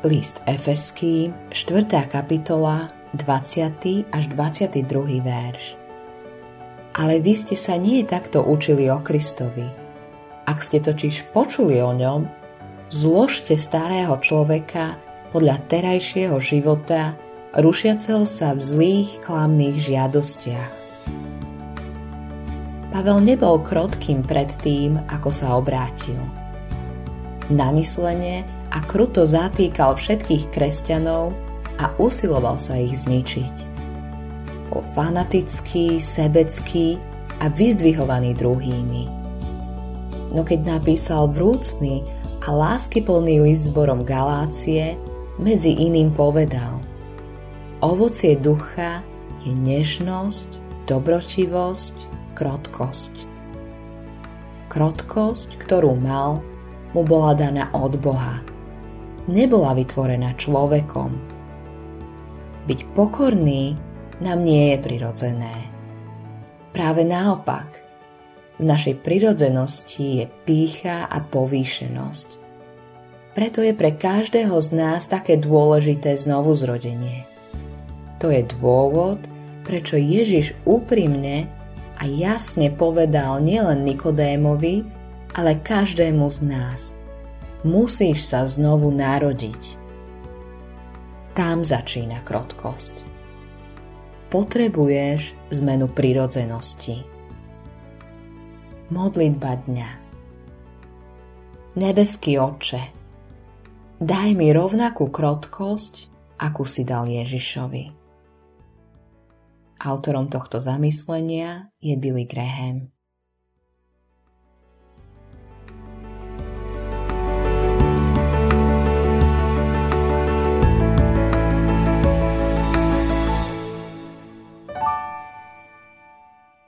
List Efeským, 4. kapitola, 20. až 22. verš. Ale vy ste sa nie takto učili o Kristovi. Ak ste totiž počuli o ňom, zložte starého človeka podľa terajšieho života, rušiaceho sa v zlých, klamných žiadostiach. Pavel nebol krotkým pred tým, ako sa obrátil. Namyslene a kruto zatýkal všetkých kresťanov a usiloval sa ich zničiť. Bol fanatický, sebecký a vyzdvihovaný druhými. No keď napísal vrúcný a láskyplný list zborom Galácie, medzi iným povedal Ovocie ducha je nežnosť, dobrotivosť, krotkosť. Krotkosť, ktorú mal, mu bola daná od Boha. Nebola vytvorená človekom. Byť pokorný nám nie je prirodzené. Práve naopak, v našej prirodzenosti je pícha a povýšenosť. Preto je pre každého z nás také dôležité znovu zrodenie. To je dôvod, prečo Ježiš úprimne a jasne povedal nielen Nikodémovi, ale každému z nás. Musíš sa znovu narodiť. Tam začína krotkosť. Potrebuješ zmenu prirodzenosti. Modlitba dňa Nebeský oče, daj mi rovnakú krotkosť, akú si dal Ježišovi. Autorom tohto zamyslenia je Billy Graham.